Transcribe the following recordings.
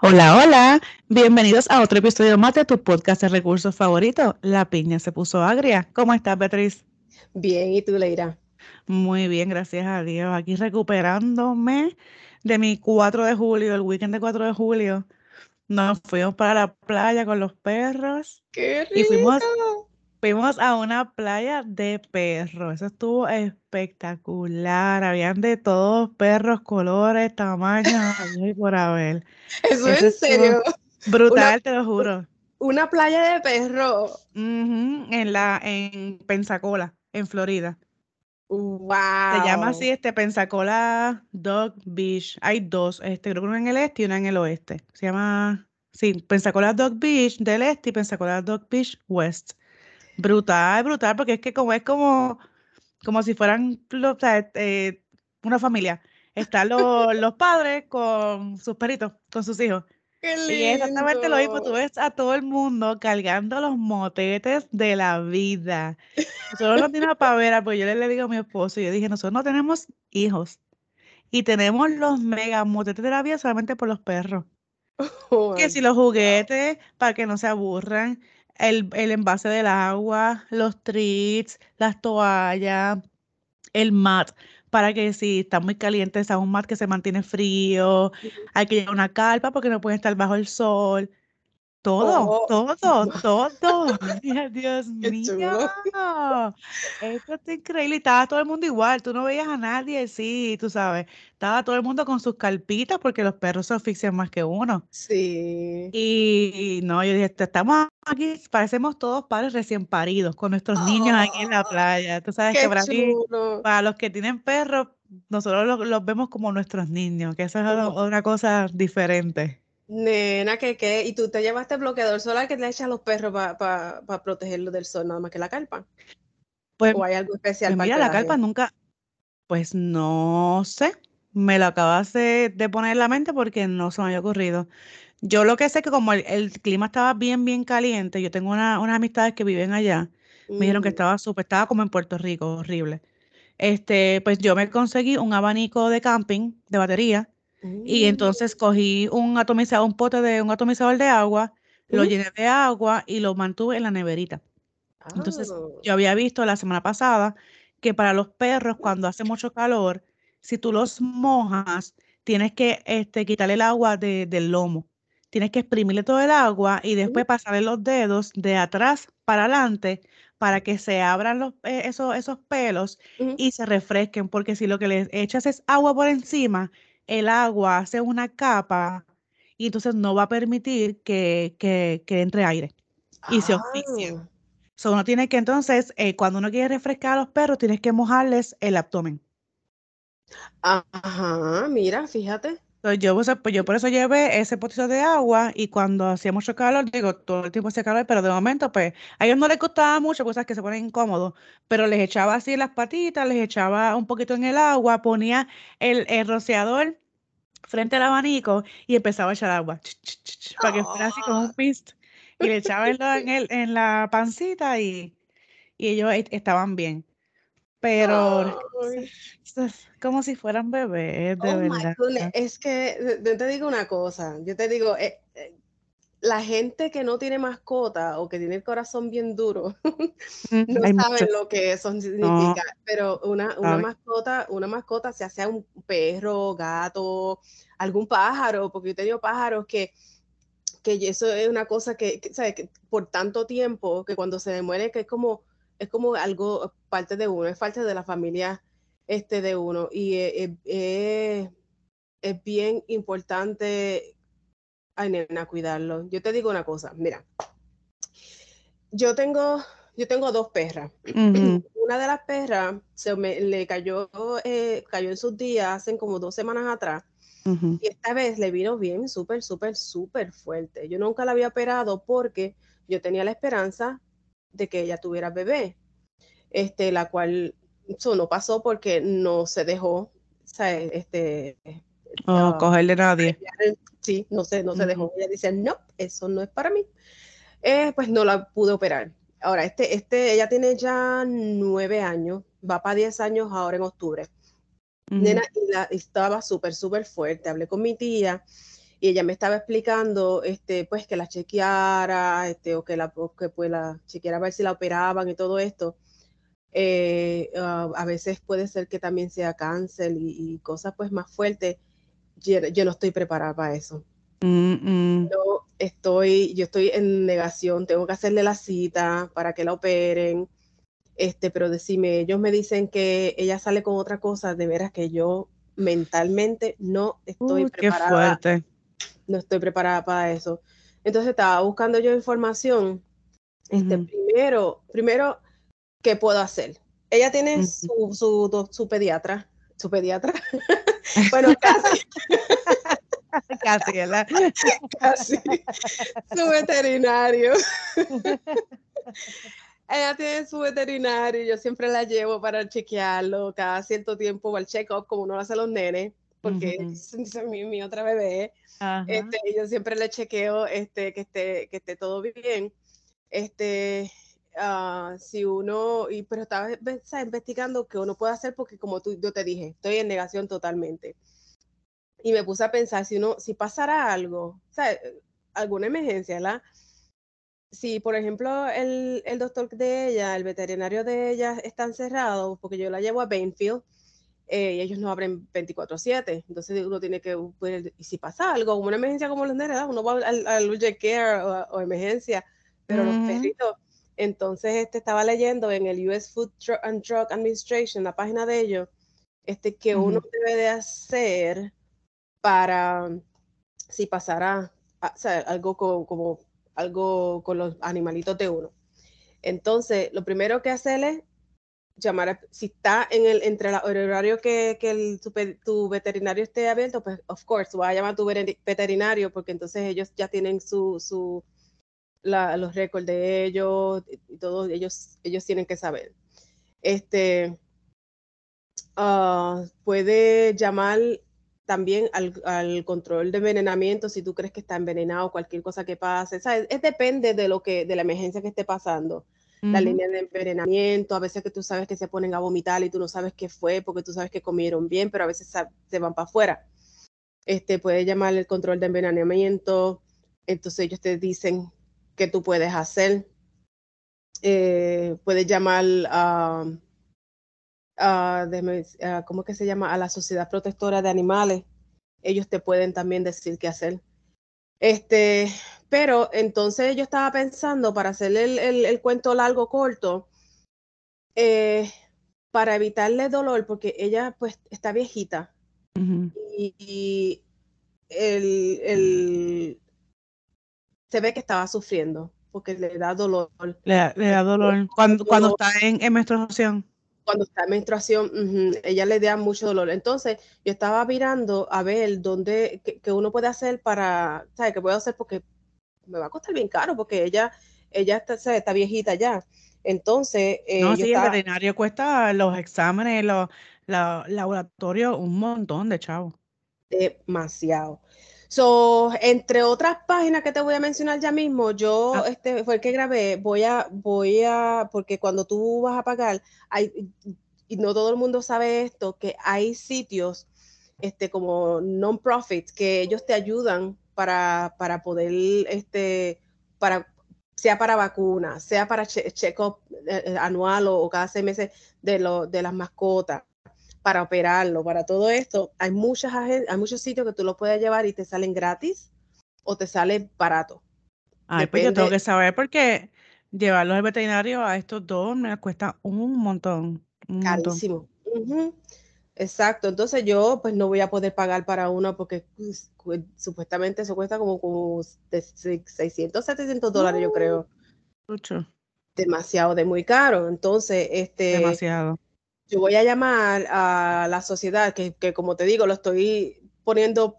Hola, hola, bienvenidos a otro episodio más de tu podcast de recursos favorito. La piña se puso agria. ¿Cómo estás, Beatriz? Bien, ¿y tú, Leira? Muy bien, gracias a Dios. Aquí recuperándome de mi 4 de julio, el weekend de 4 de julio. Nos fuimos para la playa con los perros. ¡Qué rico! Y fuimos, fuimos a una playa de perros. Eso estuvo espectacular. Habían de todos perros, colores, tamaños, y por haber. ¿Eso, Eso en serio? Brutal, te lo juro. Una playa de perro. Ujú, en la, en Pensacola, en Florida. ¡Wow! Se llama así este Pensacola Dog Beach. Hay dos, este, creo que uno en el este y uno en el oeste. Se llama, sí, Pensacola Dog Beach del este y Pensacola Dog Beach West. Brutal, brutal, porque es que como es como, como si fueran los, o sea, eh, una familia. Están los, los padres con sus perritos, con sus hijos. ¡Qué Y es exactamente lo mismo, tú lindo! ves a todo el mundo cargando los motetes de la vida. Nosotros no tenemos pavera, pues yo le, le digo a mi esposo, yo dije, nosotros no tenemos hijos y tenemos los mega motetes de la vida solamente por los perros. Oh, Que si los juguetes, para que no se aburran, el, el envase del agua, los treats, las toallas, el mat, para que si está muy caliente, sea un mat que se mantiene frío, hay que llevar una carpa porque no pueden estar bajo el sol. Todo, Oh, todo, todo. Dios mío. Esto está increíble. Y estaba todo el mundo igual. Tú no veías a nadie, sí, tú sabes. Estaba todo el mundo con sus carpitas porque los perros se asfixian más que uno. Sí. Y no, yo dije, "Te- estamos aquí, parecemos todos padres recién paridos, con nuestros niños aquí en la playa. Tú sabes que ¡Qué para mí, para los que tienen perros, nosotros los, los vemos como nuestros niños, que eso es Oh, una cosa diferente. Nena, ¿qué qué? ¿Y tú te llevaste bloqueador solar que le echas a los perros para protegerlos del sol, nada más que la carpa? Pues, ¿O hay algo especial pues para mira, la carpa nunca, pues no sé, me lo acabas de, de poner en la mente porque no se me había ocurrido. Yo lo que sé es que como el, el clima estaba bien, bien caliente, yo tengo una, unas amistades que viven allá, me dijeron que Mm, estaba súper, estaba como en Puerto Rico, horrible. Este, pues yo me conseguí un abanico de camping de batería y mm, entonces cogí un atomizador, un pote de un atomizador de agua, lo llené de agua y lo mantuve en la neverita. Entonces, Ah, yo había visto la semana pasada que para los perros, cuando hace mucho calor, si tú los mojas, tienes que este, quitarle el agua de- del lomo. Tienes que exprimirle todo el agua y después pasarle los dedos de atrás para adelante para que se abran los, eh, esos, esos pelos y se refresquen, porque si lo que les echas es agua por encima, el agua hace una capa y entonces no va a permitir que, que, que entre aire y se asfixian. Ah, So, uno tiene que entonces, eh, cuando uno quiere refrescar a los perros, tienes que mojarles el abdomen. ajá, mira, fíjate. Entonces, yo, pues, pues, yo por eso llevé ese potito de agua y cuando hacía mucho calor, digo, todo el tiempo hacía calor, pero de momento, pues, a ellos no les gustaba mucho, cosas que se ponen incómodos, pero les echaba así las patitas, les echaba un poquito en el agua, ponía el, el rociador frente al abanico y empezaba a echar agua, ch, ch, ch, ch, para que fuera así como Ah, un mist. Y le echaba en, la- en el, en la pancita y, y ellos e- estaban bien. Pero es como si fueran bebés, de Oh verdad. es que yo te digo una cosa, yo te digo, eh, eh, la gente que no tiene mascota o que tiene el corazón bien duro, Mm, no hay saben lo que eso No, significa, pero una, una mascota, una mascota, sea sea un perro, gato, algún pájaro, porque yo he tenido pájaros que, que eso es una cosa que, que, ¿sabes? que por tanto tiempo, que cuando se muere, que es como, es como algo parte de uno, es parte de la familia este, de uno, y eh, eh, eh, es bien importante, ay, nena, cuidarlo. Yo te digo una cosa, mira, yo tengo, yo tengo dos perras. Una de las perras se me le cayó, eh, cayó en sus días hace como dos semanas atrás. Y esta vez le vino bien, súper, súper, súper fuerte. Yo nunca la había operado porque yo tenía la esperanza de que ella tuviera bebé, este, la cual eso no pasó porque no se dejó, ¿sabes? Este, O ah, coger de nadie. sí, no se, no se Ujú. dejó. Ella dice, no, eso no es para mí. Eh, pues no la pude operar. Ahora, este, este, ella tiene ya nueve años, va para diez años ahora en octubre. Nena, y estaba súper, súper fuerte. Hablé con mi tía y ella me estaba explicando, este, pues que la chequeara, este, o que la, que pues la chequeara a ver si la operaban y todo esto. Eh, ah, a veces puede ser que también sea cáncer y, cosas pues más fuertes. Yo, no estoy preparada para eso. Yo estoy, yo estoy en negación, tengo que hacerle la cita para que la operen. Este, pero decime, ellos me dicen que ella sale con otra cosa, de veras que yo mentalmente no estoy preparada. Qué fuerte. No estoy preparada para eso. Entonces estaba buscando yo información. Este, primero, primero, ¿qué puedo hacer? Ella tiene su, su, su pediatra, su pediatra. bueno, casi. Casi, ¿verdad? Casi. Su veterinario. Ella tiene su veterinario, yo siempre la llevo para chequearlo cada cierto tiempo al check-up, como uno lo hace a los nenes, porque es, mi, otra bebé. Este, yo siempre le chequeo este, que, esté, que esté todo bien. Este, uh, si uno, y, pero estaba investigando qué uno puede hacer, porque como tú, yo te dije, estoy en negación totalmente y me puse a pensar, si uno, si pasara algo, sea, alguna emergencia, ¿verdad? Si, por ejemplo, el, el, doctor de ella, el veterinario de ella está encerrado, porque yo la llevo a Bainfield, eh, y ellos no abren 24/7, entonces uno tiene que, pues, y si pasa algo, una emergencia como los nenes, uno va al, al urgent care o, emergencia, pero los perritos, entonces este estaba leyendo en el US Food and Drug Administration, la página de ellos, este, que uno debe de hacer para si pasara algo como algo con los animalitos de uno. Entonces, lo primero que hacer es llamar, si está en el, entre el horario que, que el, tu, veterinario esté abierto, pues, of course, va a llamar a tu veterinario porque entonces ellos ya tienen su, su los récords de ellos y todos ellos, ellos tienen que saber. Este, uh, puede llamar también al, control de envenenamiento, si tú crees que está envenenado, cualquier cosa que pase, ¿sabes? Es depende de lo que, de la emergencia que esté pasando. La línea de envenenamiento, a veces que tú sabes que se ponen a vomitar y tú no sabes qué fue porque tú sabes que comieron bien, pero a veces se van para afuera. Este, puede llamar el control de envenenamiento, entonces ellos te dicen qué tú puedes hacer. Eh, puedes llamar a ¿cómo que se llama? A la Sociedad Protectora de Animales. Ellos te pueden también decir qué hacer. Este, pero entonces yo estaba pensando para hacer el, el, cuento largo corto, eh, para evitarle dolor, porque ella pues está viejita y, el, el, se ve que estaba sufriendo porque le da dolor. Le, da dolor cuando, cuando está en, en menstruación cuando está en menstruación, ella le da mucho dolor. Entonces, yo estaba mirando a ver dónde, qué, uno puede hacer para, ¿sabes? ¿Qué puedo hacer? Porque me va a costar bien caro, porque ella, ella está, está viejita ya. Entonces, eh, no, sí, el veterinario cuesta los exámenes, los, los laboratorios, un montón de chavos. Demasiado. So, entre otras páginas que te voy a mencionar ya mismo, yo ah. este fue el que grabé, voy a, voy a, porque cuando tú vas a pagar, hay, y no todo el mundo sabe esto, que hay sitios este, como non-profits que ellos te ayudan para, para poder, este, para, sea para vacunas, sea para check-up eh, eh, anual o, o, cada seis meses de, lo, de las mascotas para operarlo, para todo esto, hay muchas hay muchos sitios que tú lo puedes llevar y te salen gratis o te sale barato. Ay, pues yo tengo que saber porque llevarlos al veterinario a estos dos me cuesta un montón. Carísimo. Exacto. Entonces yo pues no voy a poder pagar para uno porque pues, supuestamente eso cuesta como, como 600, 700 dólares, yo creo. Mucho. Demasiado, de muy caro. Entonces, este... Demasiado yo voy a llamar a la sociedad, que, como te digo, lo estoy poniendo,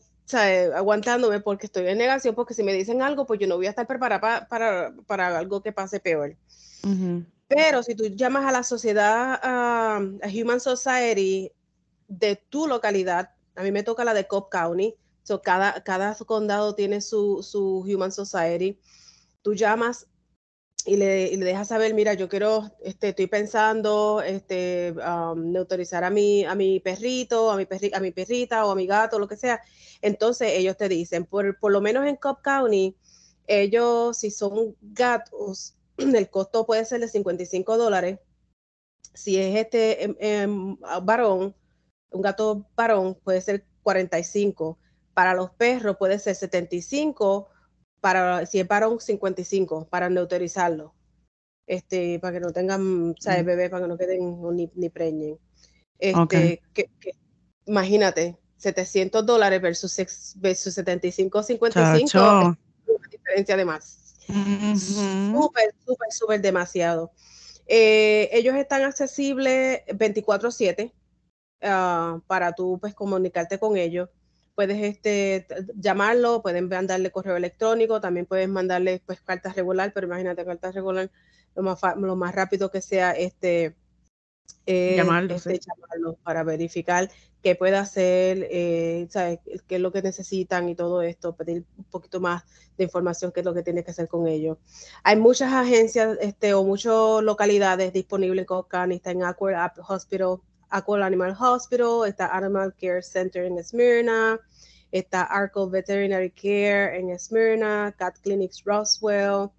aguantándome porque estoy en negación, porque si me dicen algo, pues yo no voy a estar preparada para, para, algo que pase peor. Pero si tú llamas a la sociedad, a Human Society de tu localidad, a mí me toca la de Cobb County, so cada, cada condado tiene su, su Human Society, tú llamas y le, le deja saber, mira, yo quiero, este, estoy pensando, este, um, neutralizar a mi, a mi perrito, a mi, a mi perrita o a mi gato, lo que sea. Entonces ellos te dicen, por, por lo menos en Cobb County, ellos, si son gatos, el costo puede ser de 55 dólares. Si es este em, em, varón, un gato varón, puede ser 45. Para los perros puede ser 75 para, si es varón, 55 para neutralizarlo. Este, para que no tengan, ¿sabes? Mm. Bebé, para que no queden ni, ni preñen. Este, que, imagínate, 700 dólares versus, versus 75, 55, una diferencia de más. Súper, súper, súper demasiado. Eh, ellos están accesibles 24/7 ah, para tú pues comunicarte con ellos puedes este, llamarlo, pueden mandarle correo electrónico, también puedes mandarle pues cartas regular, pero imagínate cartas regular lo más, lo más rápido que sea este, eh, llamarlo, este, llamarlo, para verificar qué puede hacer, eh, qué es lo que necesitan y todo esto, pedir un poquito más de información, qué es lo que tiene que hacer con ellos. Hay muchas agencias este, o muchas localidades disponibles en Cocan, está en Aqua Hospital, Aqual Animal Hospital, está Animal Care Center en Smyrna, está Arco Veterinary Care en Smyrna, Cat Clinics Roswell,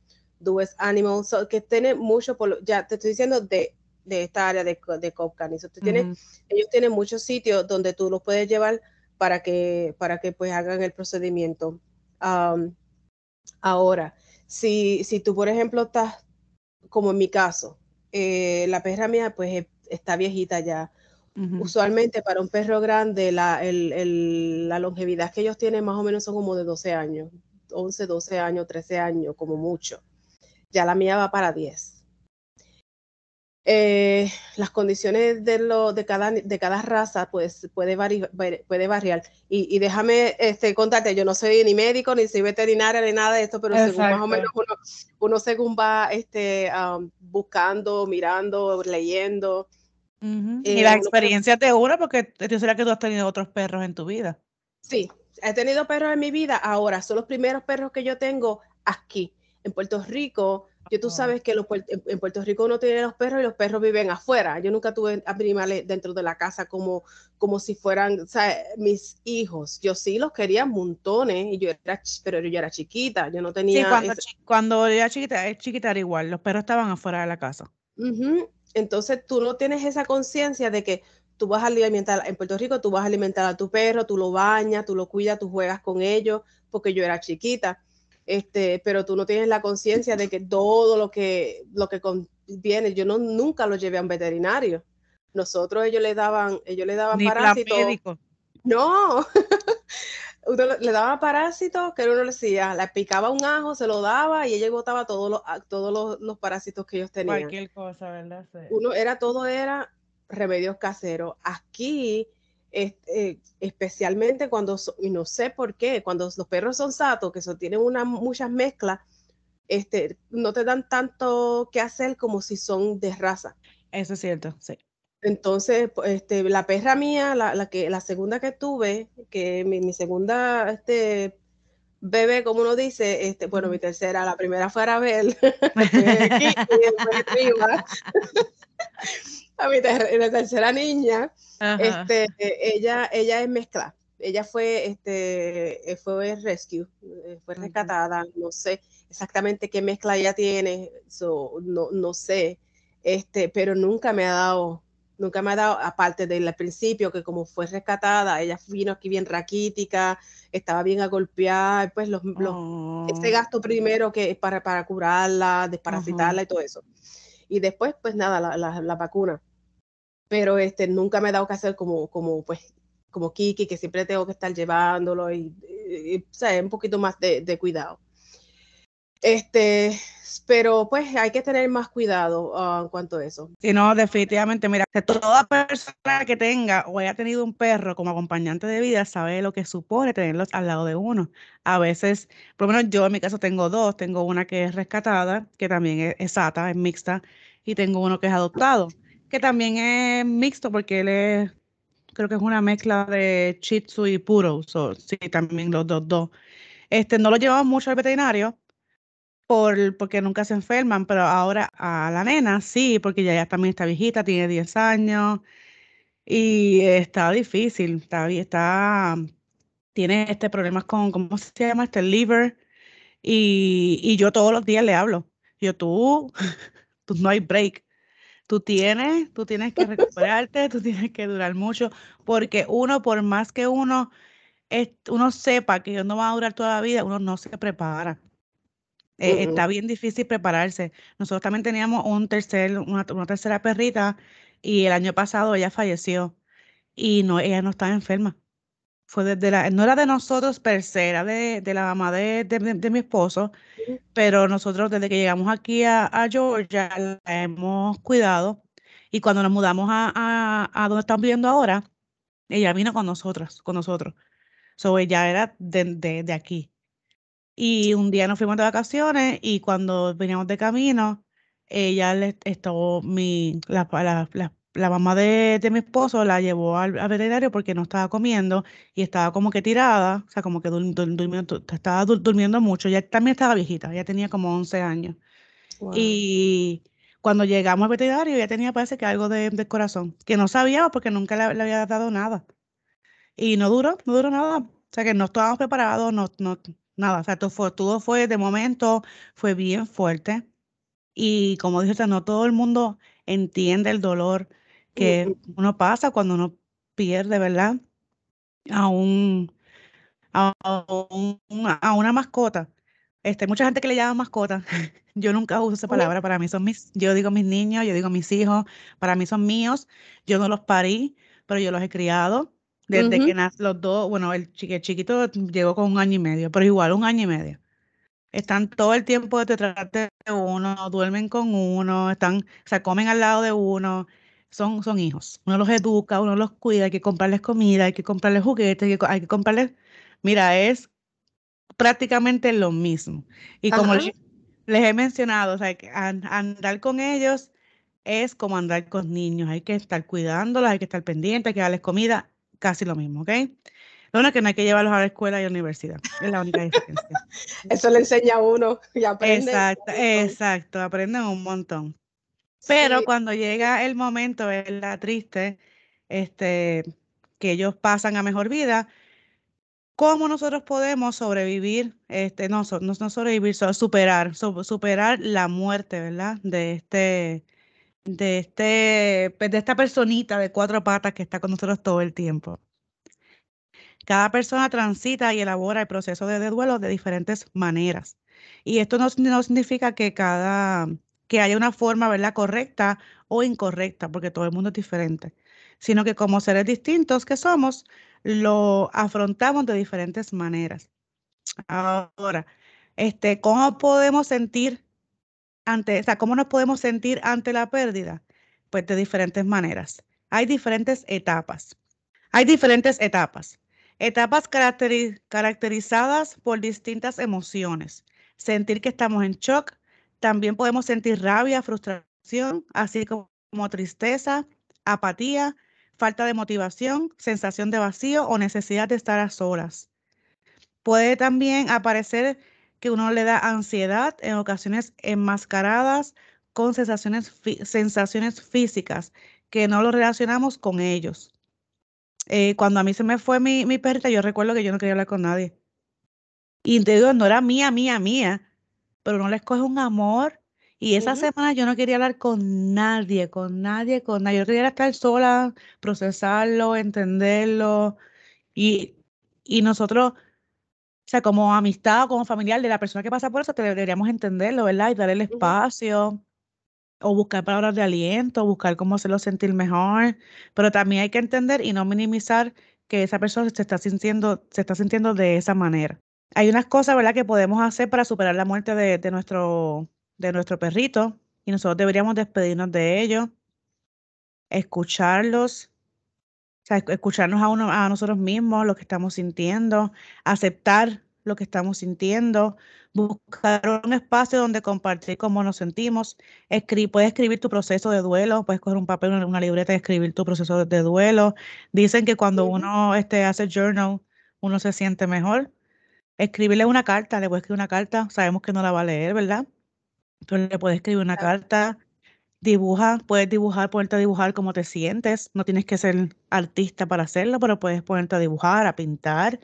Dues Animals, que tiene mucho, ya te estoy diciendo de, de esta área de, de Ellos tienen muchos sitios donde tú los puedes llevar para que, para que pues hagan el procedimiento. ahora, si, si tú, por ejemplo, estás, como en mi caso, eh, la perra mía pues está viejita ya, Usualmente para un perro grande la, la, longevidad que ellos tienen más o menos son como de 12 años, 11, 12 años, 13 años como mucho. Ya la mía va para 10. Eh, las condiciones de, lo, de, cada, de cada raza pues, puede, puede variar. Y, déjame este, contarte, yo no soy ni médico, ni soy veterinaria, ni nada de esto, pero según más o menos uno, uno según va este, buscando, mirando, leyendo, y la experiencia te una porque yo sé que tú has tenido otros perros en tu vida. Sí, he tenido perros en mi vida. Ahora, son los primeros perros que yo tengo aquí, en Puerto Rico. Yo tú sabes que en Puerto Rico uno tiene los perros y los perros viven afuera. Yo nunca tuve animales dentro de la casa como, como si fueran mis hijos. Yo sí los quería montones, y yo era, pero yo era chiquita, yo no tenía... Sí, cuando, cuando era chiquita, es chiquita era igual, los perros estaban afuera de la casa. Entonces tú no tienes esa conciencia de que tú vas a alimentar, en Puerto Rico tú vas a alimentar a tu perro, tú lo bañas, tú lo cuidas, tú juegas con ellos, porque yo era chiquita, este, pero tú no tienes la conciencia de que todo lo que, lo que conviene, yo no, nunca lo llevé a un veterinario. Nosotros ellos le daban, ellos le daban parásitos. No, le daba parásitos que uno le decía, le picaba un ajo, se lo daba y ella botaba todos los, todos los, parásitos que ellos tenían. Cualquier cosa, ¿verdad? Uno era, todo era remedios caseros. Aquí, este, especialmente cuando, y no sé por qué, cuando los perros son satos, que son, tienen una, muchas mezclas, este, no te dan tanto que hacer como si son de raza. Eso es cierto, sí. Entonces, este, la perra mía, la, que, la segunda que tuve, que mi, segunda este, bebé, como uno dice, este, bueno, mi tercera, la primera fue Arabel, a mi la tercera niña, este, ella, ella es mezcla. Ella fue, este, fue rescue, eh, fue rescatada, no sé exactamente qué mezcla ella tiene, no, no sé, este, pero nunca me ha dado nunca me ha dado, aparte del principio, que como fue rescatada, ella vino aquí bien raquítica, estaba bien agolpeada, pues los, ese oh. gasto primero que es para, para curarla, desparasitarla y todo eso. Y después, pues nada, la, la, vacuna. Pero este, nunca me ha dado que hacer como, como, pues, como Kiki, que siempre tengo que estar llevándolo y, y, un poquito más de, de cuidado. Este, pero pues hay que tener más cuidado ah, en cuanto a eso. Sí, no, definitivamente, mira, toda persona que tenga o haya tenido un perro como acompañante de vida sabe lo que supone tenerlos al lado de uno. A veces, por lo menos yo en mi caso tengo dos, tengo una que es rescatada, que también es, es sata, es mixta, y tengo uno que es adoptado, que también es mixto porque él es, creo que es una mezcla de Shih Tzu y Puro, sí, también los dos, dos. Este, no lo llevamos mucho al veterinario, por, porque nunca se enferman, pero ahora a la nena sí, porque ya, ya también está viejita, tiene 10 años y está difícil, está, está, tiene este problemas con, ¿cómo se llama? Este liver y, y yo todos los días le hablo. Yo, tú, tú no hay break. Tú tienes, tú tienes que recuperarte, tú tienes que durar mucho, porque uno, por más que uno, uno sepa que no va a durar toda la vida, uno no se prepara. Eh, está bien difícil prepararse. Nosotros también teníamos un tercer, una, tercera perrita y el año pasado ella falleció y no, ella no estaba enferma. Fue desde la, no era de nosotros per se, era de, la mamá de, de, mi esposo, pero nosotros desde que llegamos aquí a, Georgia la hemos cuidado y cuando nos mudamos a, a, a donde estamos viviendo ahora, ella vino con nosotros, con nosotros. So, ella era de, de aquí. Y un día nos fuimos de vacaciones y cuando veníamos de camino, ella le estuvo, mi, la, la, mamá de, mi esposo la llevó al, veterinario porque no estaba comiendo y estaba como que tirada, o sea, como que durmiendo, estaba durmiendo mucho. Ella también estaba viejita, ella tenía como 11 años. Y cuando llegamos al veterinario, ella tenía, parece que algo de, corazón, que no sabíamos porque nunca le, le, había dado nada. Y no duró, no duró nada. O sea, que no estábamos preparados, no, no, nada, o sea, todo fue, todo fue de momento, fue bien fuerte. Y como dije, no todo el mundo entiende el dolor que uno pasa cuando uno pierde, ¿verdad? A un, a, a una mascota. Este, mucha gente que le llama mascota. Yo nunca uso esa palabra. Para mí son mis, yo digo mis niños, yo digo mis hijos. Para mí son míos. Yo no los parí, pero yo los he criado. Desde que nacen los dos, bueno, el, chiquito llegó con un año y medio, pero igual un año y medio. Están todo el tiempo detrás de uno, duermen con uno, están, o sea, comen al lado de uno, son, son hijos. Uno los educa, uno los cuida, hay que comprarles comida, hay que comprarles juguetes, hay que, comprarles, mira, es prácticamente lo mismo. Y como les, he mencionado, o sea, que andar con ellos es como andar con niños, hay que estar cuidándolos, hay que estar pendientes, hay que darles comida casi lo mismo, ¿ok? Lo único que no hay que llevarlos a la escuela y a la universidad. Es la única diferencia. Eso le enseña a uno y aprende. Exacto, exacto, aprenden un montón. Pero cuando llega el momento, es la triste, este, que ellos pasan a mejor vida, ¿cómo nosotros podemos sobrevivir, este, no, no, no sobrevivir, superar, superar la muerte, ¿verdad? De este, de, este, pues, de esta personita de cuatro patas que está con nosotros todo el tiempo. Cada persona transita y elabora el proceso de, duelo de diferentes maneras. Y esto no, significa que cada que haya una forma ¿verdad? correcta o incorrecta, porque todo el mundo es diferente, sino que como seres distintos que somos, lo afrontamos de diferentes maneras. Ahora, este, ¿cómo podemos sentir ante, o sea, ¿cómo nos podemos sentir ante la pérdida? Pues de diferentes maneras. Hay diferentes etapas. Hay diferentes etapas. Etapas caracterizadas por distintas emociones. Sentir que estamos en shock. También podemos sentir rabia, frustración, así como tristeza, apatía, falta de motivación, sensación de vacío o necesidad de estar a solas. Puede también aparecer que uno le da ansiedad en ocasiones enmascaradas con sensaciones, sensaciones físicas que no lo relacionamos con ellos. Eh, cuando a mí se me fue mi, mi perrita, yo recuerdo que yo no quería hablar con nadie. Y te digo, no era mía, mía, mía, pero uno le escoge un amor. Y esa semana yo no quería hablar con nadie, con nadie, con nadie. Yo quería estar sola, procesarlo, entenderlo. Y, y nosotros o sea, como amistad o como familiar de la persona que pasa por eso, deberíamos entenderlo, ¿verdad? Y darle el espacio, o buscar palabras de aliento, buscar cómo hacerlo sentir mejor, pero también hay que entender y no minimizar que esa persona se está sintiendo, se está sintiendo de esa manera. Hay unas cosas, ¿verdad?, que podemos hacer para superar la muerte de, de nuestro, de nuestro perrito y nosotros deberíamos despedirnos de ellos, escucharlos, sea, escucharnos a, uno, a nosotros mismos, lo que estamos sintiendo, aceptar lo que estamos sintiendo, buscar un espacio donde compartir cómo nos sentimos. puedes escribir tu proceso de duelo, puedes coger un papel, una libreta y escribir tu proceso de, duelo. Dicen que cuando uno este, hace journal, uno se siente mejor. escribirle una carta, le puedes escribir una carta, sabemos que no la va a leer, ¿verdad? Entonces le puedes escribir una carta, dibuja, puedes dibujar, ponerte a dibujar como te sientes, no tienes que ser artista para hacerlo, pero puedes ponerte a dibujar, a pintar,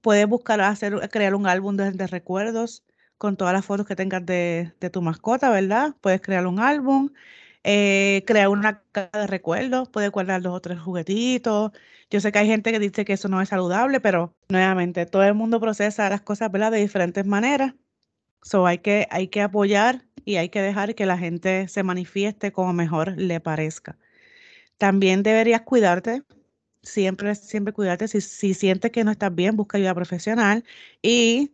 puedes buscar hacer, crear un álbum de, de recuerdos con todas las fotos que tengas de, de tu mascota, ¿verdad? Puedes crear un álbum, eh, crear una caja de recuerdos, puedes guardar dos o tres juguetitos. Yo sé que hay gente que dice que eso no es saludable, pero nuevamente todo el mundo procesa las cosas ¿verdad? de diferentes maneras. So hay que, hay que apoyar y hay que dejar que la gente se manifieste como mejor le parezca. También deberías cuidarte, siempre, siempre cuidarte. Si, si sientes que no estás bien, busca ayuda profesional y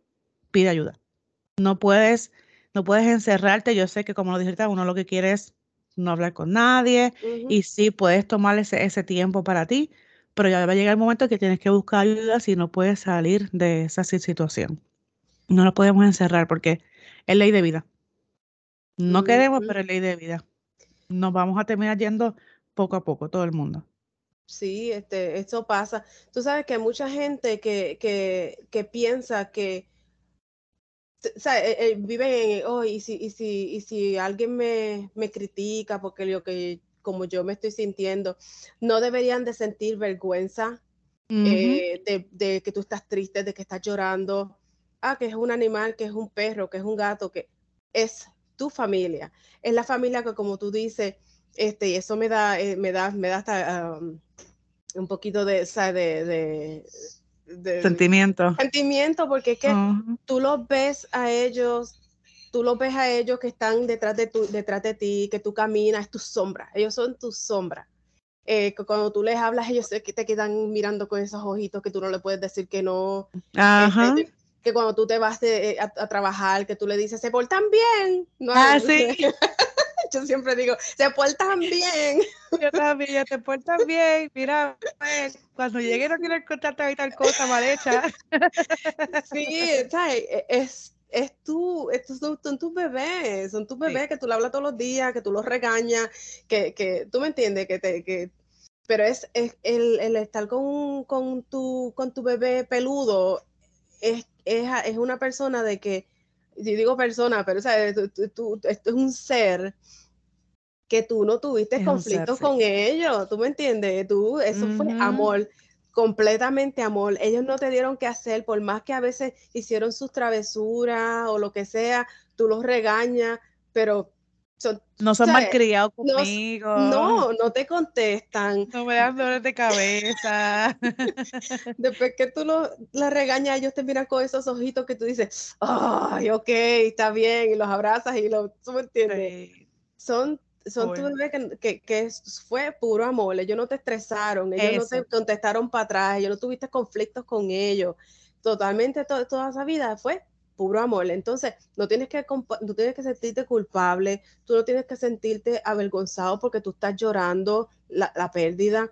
pide ayuda. No puedes, no puedes encerrarte. Yo sé que como lo dijiste, uno lo que quiere es no hablar con nadie y sí puedes tomar ese, ese tiempo para ti, pero ya va a llegar el momento que tienes que buscar ayuda si no puedes salir de esa situación. No lo podemos encerrar porque es ley de vida. No queremos, pero es ley de vida. Nos vamos a terminar yendo poco a poco, todo el mundo. Sí, este, esto pasa. Tú sabes que hay mucha gente que, que, que piensa que o sea, eh, eh, viven en, oh, y si, y si, y si alguien me, me critica porque lo que, como yo me estoy sintiendo, no deberían de sentir vergüenza eh, de, de, que tú estás triste, de que estás llorando. Ah, que es un animal, que es un perro, que es un gato, que es tu familia. Es la familia que, como tú dices, este, y eso me da, me da, me da hasta un poquito de, de, de sentimiento. Sentimiento, porque es que tú los ves a ellos, tú los ves a ellos que están detrás de, tu, detrás de ti, que tú caminas, es tu sombra, ellos son tu sombra. Eh, cuando tú les hablas, ellos te quedan mirando con esos ojitos que tú no le puedes decir que no. Este, que cuando tú te vas eh, a, trabajar, que tú le dices, se portan bien. No, ah, sí. yo siempre digo, se portan bien. Yo también, te portan bien. Mira, cuando llegue no quiero contarte ahí tal cosa mal hecha. Sí, ¿sabes? E, es, es tú, estos son, tus bebés, son tus bebés que tú le hablas todos los días, que tú los regañas, que, que tú me entiendes, que te, que, pero es, es el, el, estar con, con, tu, con tu bebé peludo, es, es, es una persona de que, si digo persona, pero ¿sabes? Tú, esto es un ser que tú no tuviste conflictos con ellos, ¿tú me entiendes? Tú, eso fue amor, completamente amor. Ellos no te dieron que hacer, por más que a veces hicieron sus travesuras o lo que sea, tú los regañas, pero no son malcriados conmigo. No, no te contestan. No me dan dolores de cabeza. Después que tú lo, la regañas, ellos te miran con esos ojitos que tú dices, ay, ok, está bien, y los abrazas y lo, ¿tú me entiendes? Son son tu bebé que, que, fue puro amor, ellos no te estresaron, ellos no te contestaron para atrás, ellos no tuviste conflictos con ellos, totalmente toda esa vida fue puro amor. Entonces, no tienes, que, no tienes que sentirte culpable, tú no tienes que sentirte avergonzado porque tú estás llorando la, la pérdida,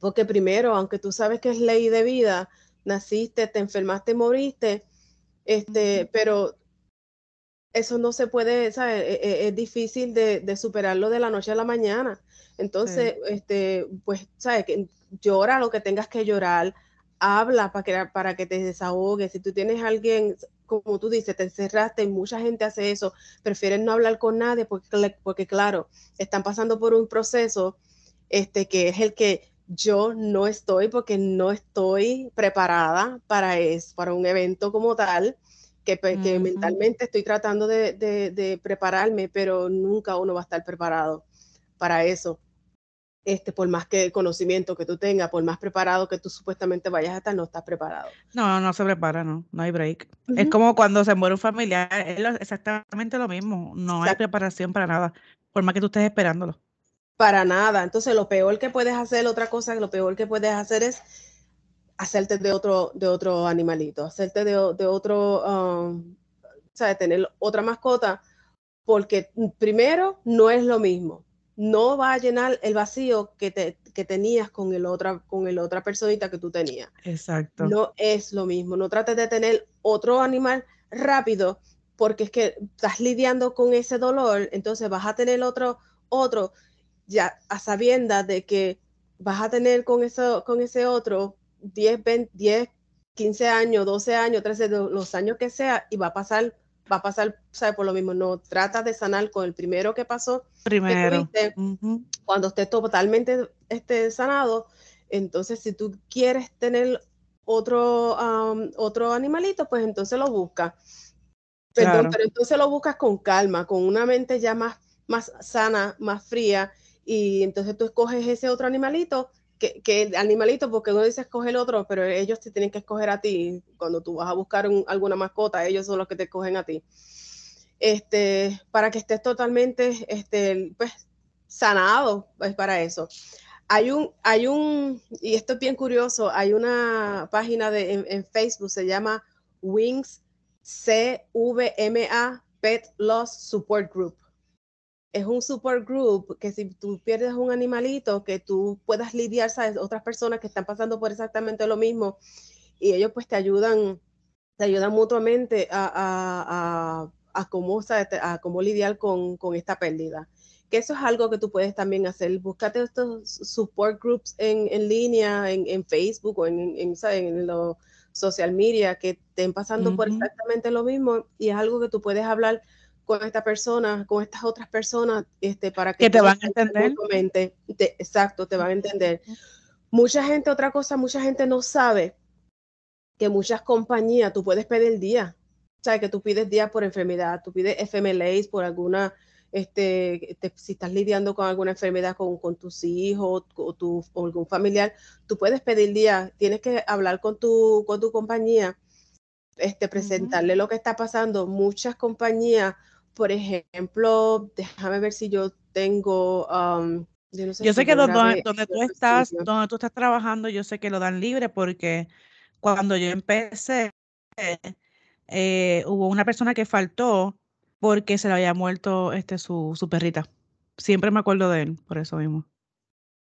porque primero, aunque tú sabes que es ley de vida, naciste, te enfermaste, moriste, este, pero eso no se puede, ¿sabes? E, e, es, difícil de, superarlo de la noche a la mañana. Entonces, este, pues, ¿sabes? Que llora lo que tengas que llorar, habla para que, para que te desahogues. Si tú tienes alguien, como tú dices, te encerraste y mucha gente hace eso, prefieren no hablar con nadie porque, porque claro, están pasando por un proceso este, que es el que yo no estoy porque no estoy preparada para, es, para un evento como tal que, mentalmente estoy tratando de, prepararme, pero nunca uno va a estar preparado para eso. Este, por más que conocimiento que tú tengas, por más preparado que tú supuestamente vayas a estar, no estás preparado. No, no se prepara, no, no hay break. Es como cuando se muere un familiar, es exactamente lo mismo, no hay preparación para nada, por más que tú estés esperándolo. Para nada, entonces lo peor que puedes hacer, otra cosa, lo peor que puedes hacer es hacerte de otro, de otro animalito, hacerte de, de otro, um, sea, Tener otra mascota, porque primero no es lo mismo. No va a llenar el vacío que, te, que tenías con el, otra, con el otra personita que tú tenías. Exacto. No es lo mismo. No trates de tener otro animal rápido porque es que estás lidiando con ese dolor, entonces vas a tener otro, otro, ya a sabiendas de que vas a tener con, eso, con ese otro 10, 10 15 años, 12 años, 13, los años que sea, y va a pasar, va a pasar, ¿sabes? Por lo mismo, no trata de sanar con el primero que pasó. Primero. Cuando esté totalmente este, sanado, entonces si tú quieres tener otro, otro animalito, pues entonces lo buscas. Perdón, pero entonces lo buscas con calma, con una mente ya más, más sana, más fría, y entonces tú escoges ese otro animalito que, que, animalito, porque uno dice escoge el otro, pero ellos te tienen que escoger a ti. Cuando tú vas a buscar alguna mascota, ellos son los que te escogen a ti. Este, para que estés totalmente este, pues, sanado, es para eso. Hay un, hay un, y esto es bien curioso, hay una página de, en, en Facebook, se llama Wings CVMA Pet Loss Support Group es un support group que si tú pierdes un animalito, que tú puedas lidiar, sabes, otras personas que están pasando por exactamente lo mismo y ellos pues te ayudan, te ayudan mutuamente a, a, a, cómo, a cómo lidiar con, con, esta pérdida. Que eso es algo que tú puedes también hacer. Búscate estos support groups en, en línea, en, en, Facebook o en, en, en los social media que estén pasando por exactamente lo mismo y es algo que tú puedes hablar con esta persona, con estas otras personas, este, para que, te van a entender. exacto, te van a entender. Mucha gente, otra cosa, mucha gente no sabe que muchas compañías, tú puedes pedir día, o sea, que tú pides día por enfermedad, tú pides FMLAs por alguna, este, si estás lidiando con alguna enfermedad con, con tus hijos o, tu, o algún familiar, tú puedes pedir día, tienes que hablar con tu, con tu compañía, este, presentarle lo que está pasando. Muchas compañías por ejemplo, déjame ver si yo tengo... Um, yo, sé, que donde, tú estás, donde tú estás trabajando, yo sé que lo dan libre porque cuando yo empecé, eh, hubo una persona que faltó porque se le había muerto este, su, su perrita. Siempre me acuerdo de él, por eso mismo.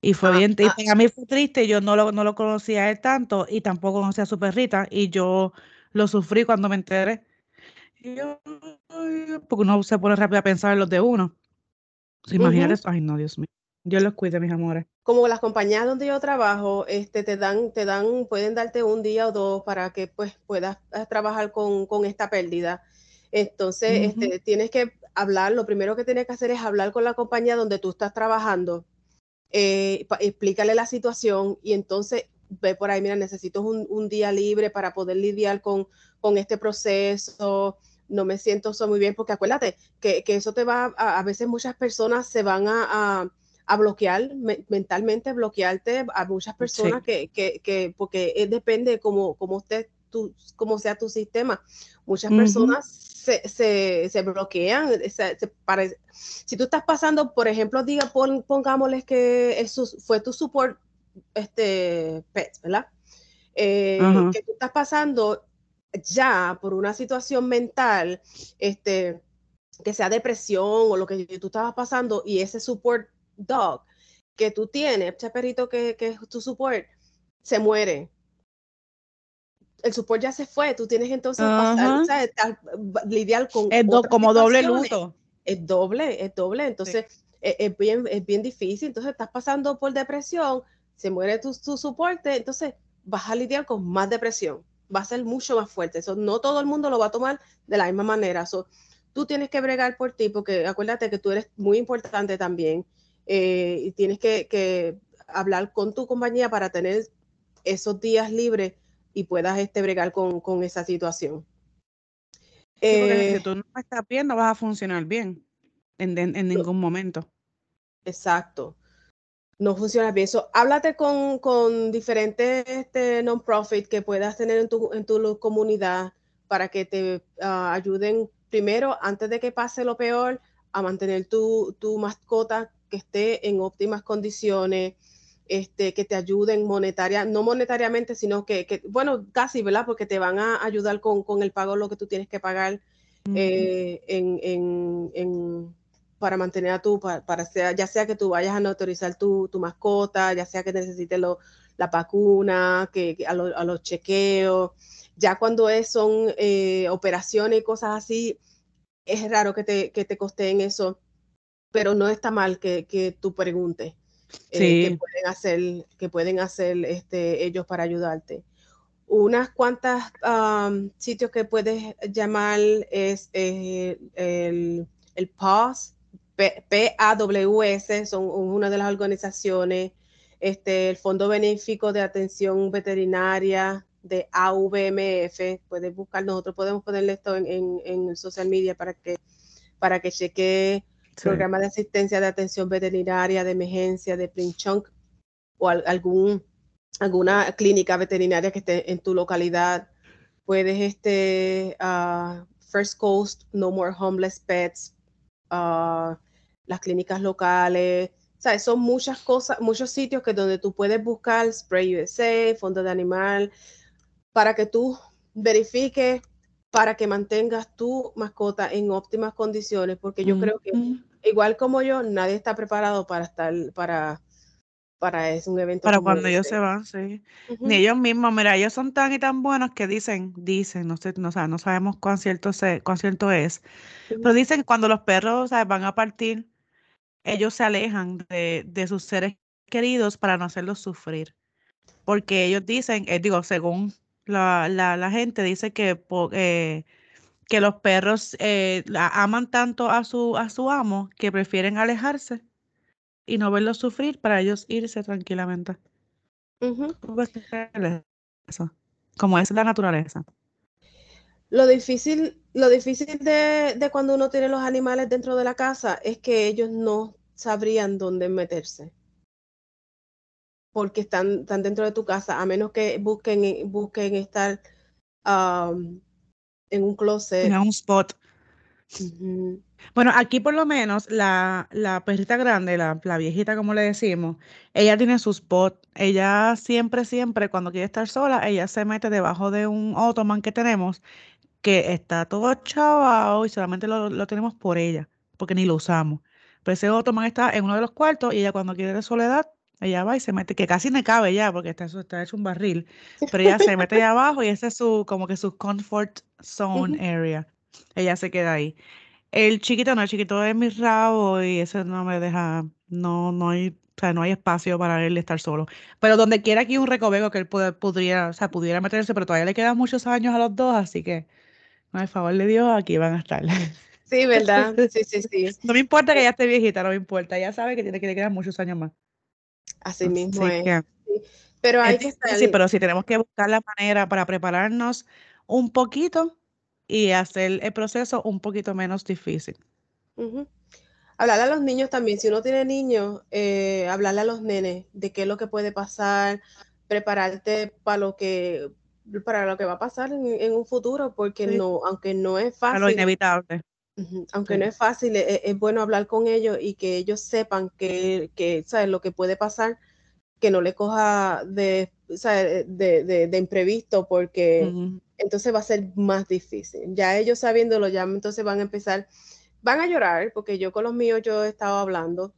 Y fue ah, bien, y ah. a mí fue triste, yo no lo, no lo conocía a él tanto y tampoco conocía a su perrita y yo lo sufrí cuando me enteré porque uno se pone rápido a pensar en los de uno. Imagínate eso. Ay, no, Dios mío. Dios los cuide, mis amores. Como las compañías donde yo trabajo, este, te dan, te dan, pueden darte un día o dos para que pues puedas eh, trabajar con, con esta pérdida. Entonces, este, tienes que hablar, lo primero que tienes que hacer es hablar con la compañía donde tú estás trabajando, eh, explícale la situación y entonces ve por ahí, mira, necesito un, un día libre para poder lidiar con, con este proceso, no me siento so muy bien, porque acuérdate que, eso te va, a, a, veces muchas personas se van a, a, bloquear, mentalmente bloquearte a muchas personas que, que, que, porque depende de cómo, usted, tu, cómo sea tu sistema. Muchas personas se, se, se, bloquean. Se, si tú estás pasando, por ejemplo, diga, pongámosles que eso fue tu support este, pet, ¿verdad? Eh, que tú estás pasando ya por una situación mental, este, que sea depresión o lo que tú estabas pasando y ese support dog que tú tienes, ese perrito que, que es tu support, se muere. El support ya se fue, tú tienes entonces pasar, lidiar con... Es como doble luto. Es doble, es doble, entonces e, es, bien, es bien difícil, entonces estás pasando por depresión, se muere tu, tu soporte, entonces vas a lidiar con más depresión va a ser mucho más fuerte. Eso no todo el mundo lo va a tomar de la misma manera. So, tú tienes que bregar por ti, porque acuérdate que tú eres muy importante también eh, y tienes que, hablar con tu compañía para tener esos días libres y puedas este, bregar con, esa situación. porque si eh, tú no estás bien, no vas a funcionar bien en, en ningún momento. Exacto no funciona bien. So, háblate con, con diferentes este, non-profit que puedas tener en tu, en tu comunidad para que te ah, ayuden primero, antes de que pase lo peor, a mantener tu, tu mascota que esté en óptimas condiciones, este, que te ayuden monetaria, no monetariamente, sino que, que, bueno, casi, ¿verdad? Porque te van a ayudar con, con el pago, lo que tú tienes que pagar eh, en, en, en para mantener a tu, para, sea, ya sea que tú vayas a autorizar tu, tu mascota, ya sea que necesites la vacuna, que, a, los chequeos, ya cuando es, son eh, operaciones y cosas así, es raro que te, que te costeen eso, pero no está mal que, que tú preguntes eh, qué pueden hacer, que pueden hacer este, ellos para ayudarte. unas cuantas sitios que puedes llamar es eh, el, el PAWS, PAWS, son una de las organizaciones, este, el Fondo Benéfico de Atención Veterinaria de AVMF, puedes buscar, nosotros podemos ponerle esto en, en, social media para que, para que cheque programa de asistencia de atención veterinaria, de emergencia, de Chunk o algún, alguna clínica veterinaria que esté en tu localidad. Puedes, este, uh, First Coast, No More Homeless Pets, uh, las clínicas locales, o son muchas cosas, muchos sitios que donde tú puedes buscar Spray USA, Fondo de Animal, para que tú verifiques, para que mantengas tu mascota en óptimas condiciones, porque yo creo que igual como yo, nadie está preparado para estar, para, para es un evento. Para cuando ellos se van, sí. Ni ellos mismos, mira, ellos son tan y tan buenos que dicen, dicen, no sé, no, no sabemos cuán cierto, cuán cierto es, pero dicen que cuando los perros van a partir, ellos se alejan de, de, sus seres queridos para no hacerlos sufrir. Porque ellos dicen, eh, digo, según la, la, la, gente, dice que, eh, que los perros eh, aman tanto a su, a su amo que prefieren alejarse y no verlos sufrir para ellos irse tranquilamente. Como es la naturaleza. Lo difícil, lo difícil de, de, cuando uno tiene los animales dentro de la casa es que ellos no sabrían dónde meterse. Porque están, están dentro de tu casa, a menos que busquen, busquen estar en un closet. En un spot. Bueno, aquí por lo menos la, la perrita grande, la, la, viejita como le decimos, ella tiene su spot. Ella siempre, siempre, cuando quiere estar sola, ella se mete debajo de un ottoman que tenemos, que está todo chavado y solamente lo, lo tenemos por ella, porque ni lo usamos. Ese ottoman está en uno de los cuartos y ella cuando quiere de soledad, ella va y se mete, que casi no cabe ya, porque está, está hecho un barril, pero ella se mete ahí abajo y ese es su, como que su comfort zone area. Ella se queda ahí. El chiquito no, el chiquito es mi rabo y ese no me deja, no, no hay, o sea, no hay espacio para él estar solo. Pero donde quiera aquí un recoveco que él podría, o sea, pudiera meterse, pero todavía le quedan muchos años a los dos, así que, no, hay favor de Dios, aquí van a estar. Sí, ¿verdad? Sí, sí, sí. No me importa que ella esté viejita, no me importa. Ella sabe que tiene que le quedan muchos años más. Así mismo es. Pero hay que estar... Sí, pero sí tenemos que buscar la manera para prepararnos un poquito y hacer el proceso un poquito menos difícil. Hablarle a los niños también. Si uno tiene niños, eh, hablarle a los nenes de qué es lo que puede pasar, prepararte para lo que para lo que va a pasar en, un futuro, porque no, aunque no es fácil. lo inevitable. Aunque no es fácil, e, e, es, bueno hablar con ellos y que ellos sepan que, que ¿sabes? lo que puede pasar, que no le coja de, de, de, imprevisto, porque entonces va a ser más difícil. Ya ellos sabiéndolo, ya entonces van a empezar, van a llorar, porque yo con los míos yo he estado hablando,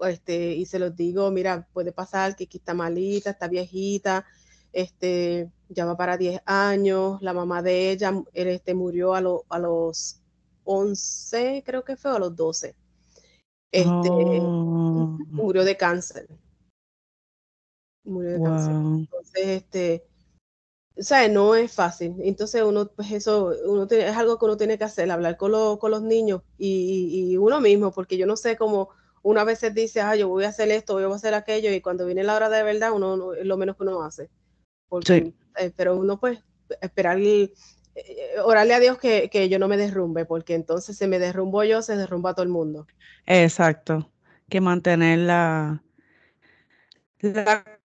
este, y se los digo, mira, puede pasar que aquí está malita, está viejita, este, ya va para 10 años, la mamá de ella este, murió a, a los 11, creo que fue, a los 12. Este, oh. Murió de cáncer. Murió de cáncer. Entonces, este, o sea, no es fácil. Entonces uno, pues eso, uno tiene, es algo que uno tiene que hacer, hablar con, con los niños y, y, uno mismo, porque yo no sé cómo uno a veces dice, ah, yo voy a hacer esto, yo voy a hacer aquello, y cuando viene la hora de verdad, uno, es lo menos que uno hace. Porque, eh, pero uno pues esperar el, orarle a Dios que, que, yo no me derrumbe, porque entonces si me derrumbo yo, se derrumba todo el mundo. Exacto, que mantener la,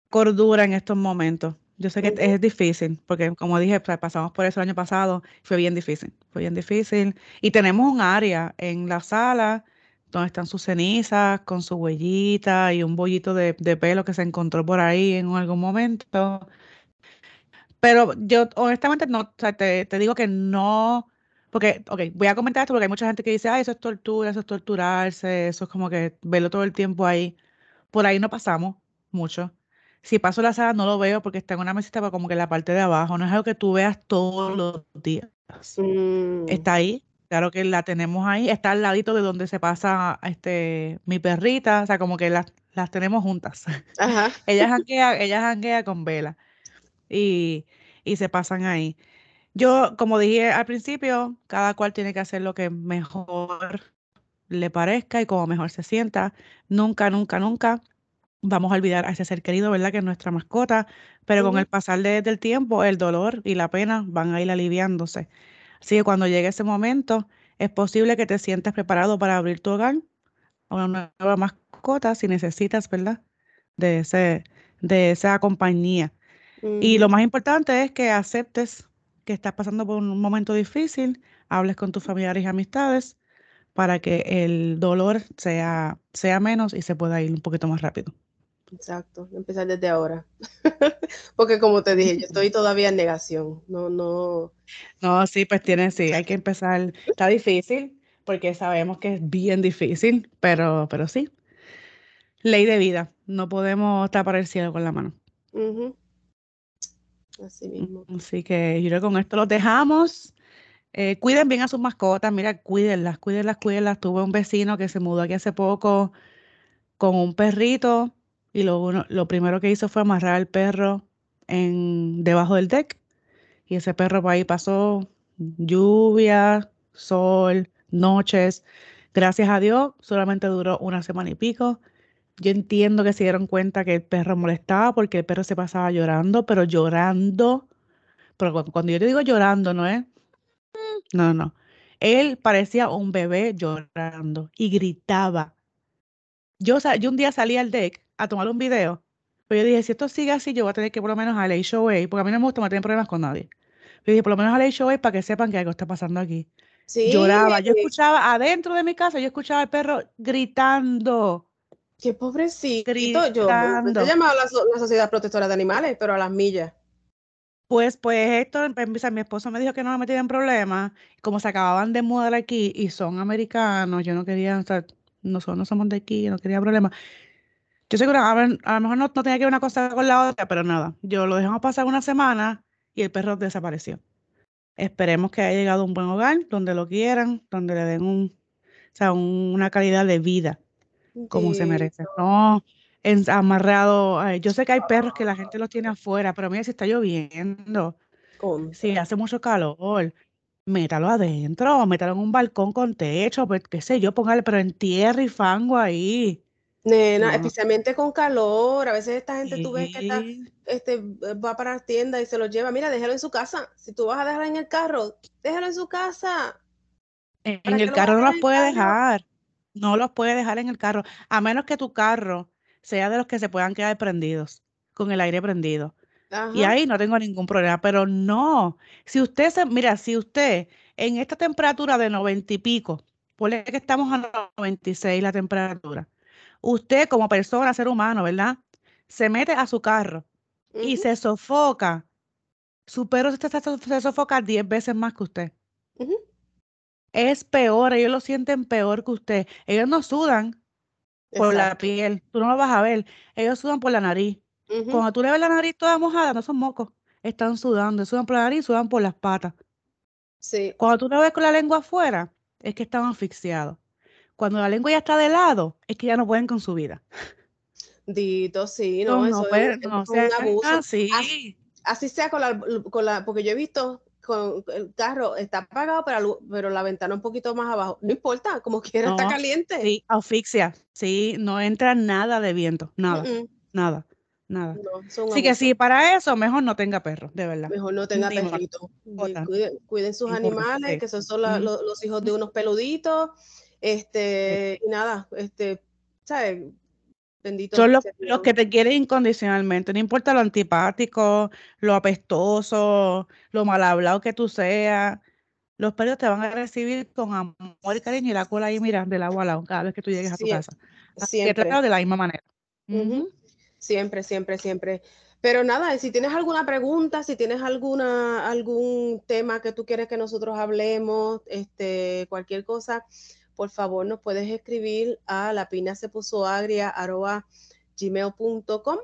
cordura en estos momentos. Yo sé que es difícil, porque como dije, pasamos por eso el año pasado, fue bien difícil, fue bien difícil. Y tenemos un área en la sala donde están sus cenizas con su huellita y un bollito de, de pelo que se encontró por ahí en algún momento. Pero yo honestamente no, o sea, te, te digo que no, porque, ok, voy a comentar esto porque hay mucha gente que dice, ah, eso es tortura, eso es torturarse, eso es como que verlo todo el tiempo ahí. Por ahí no pasamos mucho. Si paso la sala no lo veo porque está en una mesita pero como que en la parte de abajo, no es algo que tú veas todos los días. Mm. Está ahí, claro que la tenemos ahí, está al ladito de donde se pasa este mi perrita, o sea, como que las, las tenemos juntas. Ajá. ella janguea, ella janguea con Vela. Y, y se pasan ahí. Yo, como dije al principio, cada cual tiene que hacer lo que mejor le parezca y como mejor se sienta. Nunca, nunca, nunca vamos a olvidar a ese ser querido, ¿verdad? Que es nuestra mascota, pero con el pasar del tiempo, el dolor y la pena van a ir aliviándose. Así que cuando llegue ese momento, es posible que te sientas preparado para abrir tu hogar a una nueva mascota si necesitas, ¿verdad? De, ese, de esa compañía. Y lo más importante es que aceptes que estás pasando por un momento difícil, hables con tus familiares y amistades para que el dolor sea, sea menos y se pueda ir un poquito más rápido. Exacto, empezar desde ahora. Porque como te dije, yo estoy todavía en negación. No, no. No, sí, pues tiene, sí, hay que empezar. Está difícil, porque sabemos que es bien difícil, pero, pero sí. Ley de vida. No podemos tapar el cielo con la mano. Así mismo. Así que yo creo que con esto los dejamos. Eh, cuiden bien a sus mascotas, mira, cuídenlas, cuídenlas, cuídenlas. Tuve un vecino que se mudó aquí hace poco con un perrito y lo, lo primero que hizo fue amarrar al perro en, debajo del deck y ese perro por ahí pasó lluvia, sol, noches. Gracias a Dios, solamente duró una semana y pico. Yo entiendo que se dieron cuenta que el perro molestaba porque el perro se pasaba llorando, pero llorando. Pero cuando yo te digo llorando, ¿no es? No, no. Él parecía un bebé llorando y gritaba. Yo, yo un día salí al deck a tomar un video, pero yo dije, si esto sigue así, yo voy a tener que por lo menos al HOA, porque a mí no me gusta tener problemas con nadie. Yo dije, por lo menos al HOA para que sepan que algo está pasando aquí. Sí, Lloraba. Yo escuchaba adentro de mi casa, yo escuchaba al perro gritando. Qué pobrecito. Gritando. Yo he llamado a la, Sociedad Protectora de Animales, pero a las millas. Pues, pues esto, mi esposo me dijo que no me metían problemas, como se acababan de mudar aquí y son americanos, yo no quería, o sea, nosotros no somos de aquí, no quería problemas. Yo sé que a, lo mejor no, tenía que ver una cosa con la otra, pero nada, yo lo dejamos pasar una semana y el perro desapareció. Esperemos que haya llegado a un buen hogar, donde lo quieran, donde le den un, o sea, una calidad de vida como se merece. No amarrado. Yo sé que hay perros que la gente los tiene afuera, pero mira, si está lloviendo, si hace mucho calor, métalo adentro, métalo en un balcón con techo, pues, qué sé yo, póngale, pero en tierra y fango ahí. Nena, especialmente con calor, a veces esta gente tú ves que está, este, va para la tienda y se lo lleva, mira, déjalo en su casa. Si tú vas a dejarlo en el carro, déjalo en su casa. En, el carro no los puede dejar, no los puede dejar en el carro, a menos que tu carro sea de los que se puedan quedar prendidos, con el aire prendido. Y ahí no tengo ningún problema, pero no, si usted se, mira, si usted en esta temperatura de noventa y pico, ponle que estamos a 96 la temperatura, usted como persona, ser humano, ¿verdad? Se mete a su carro y se sofoca. Su perro se, sofoca 10 veces más que usted. Es peor, ellos lo sienten peor que usted. Ellos no sudan por la piel, tú no lo vas a ver. Ellos sudan por la nariz. Cuando tú le ves la nariz toda mojada, no son mocos, están sudando, sudan por la nariz, sudan por las patas. Sí. Cuando tú lo ves con la lengua afuera, es que están asfixiados. Cuando la lengua ya está de lado, es que ya no pueden con su vida. Dito, sí, no, eso es, un abuso. Así, así, sea con la, con la, porque yo he visto con el carro está apagado, pero, pero la ventana un poquito más abajo. No importa, como quiera está caliente. Sí, asfixia. Sí, no entra nada de viento, nada, nada, nada. Así que sí, para eso mejor no tenga perro, de verdad. Mejor no tenga perrito. Cuiden, sus animales, que esos son los hijos de unos peluditos. Este, y nada, este, ¿sabes? Bendito Son los, que te quieren incondicionalmente, no importa lo antipático, lo apestoso, lo mal hablado que tú seas, los perros te van a recibir con amor y cariño y la cola ahí, mira, del agua al lado, cada vez que tú llegues a tu casa. siempre. de la misma manera. Siempre, siempre, siempre. Pero nada, si tienes alguna pregunta, si tienes alguna, algún tema que tú quieres que nosotros hablemos, este, cualquier cosa, por favor nos puedes escribir a la pina se puso agria gmail.com.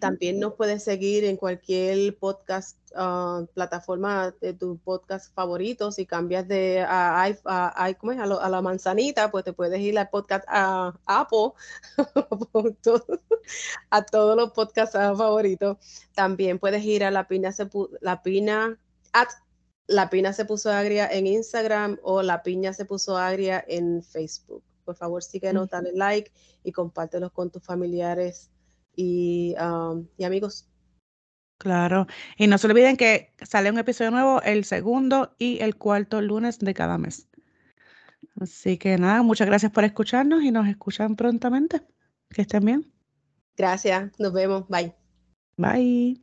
También nos puedes seguir en cualquier podcast, ah, plataforma de tu podcast favorito. Si cambias de a, a, la manzanita, pues te puedes ir al podcast a Apple. a todos los podcasts favoritos. También puedes ir a la pina, se la pina, at la pina se puso agria en Instagram o la piña se puso agria en Facebook. Por favor, síguenos, dale like y compártelos con tus familiares y, um, y amigos. Claro. Y no se olviden que sale un episodio nuevo el segundo y el cuarto lunes de cada mes. Así que nada, muchas gracias por escucharnos y nos escuchan prontamente. Que estén bien. Gracias, nos vemos. Bye. Bye.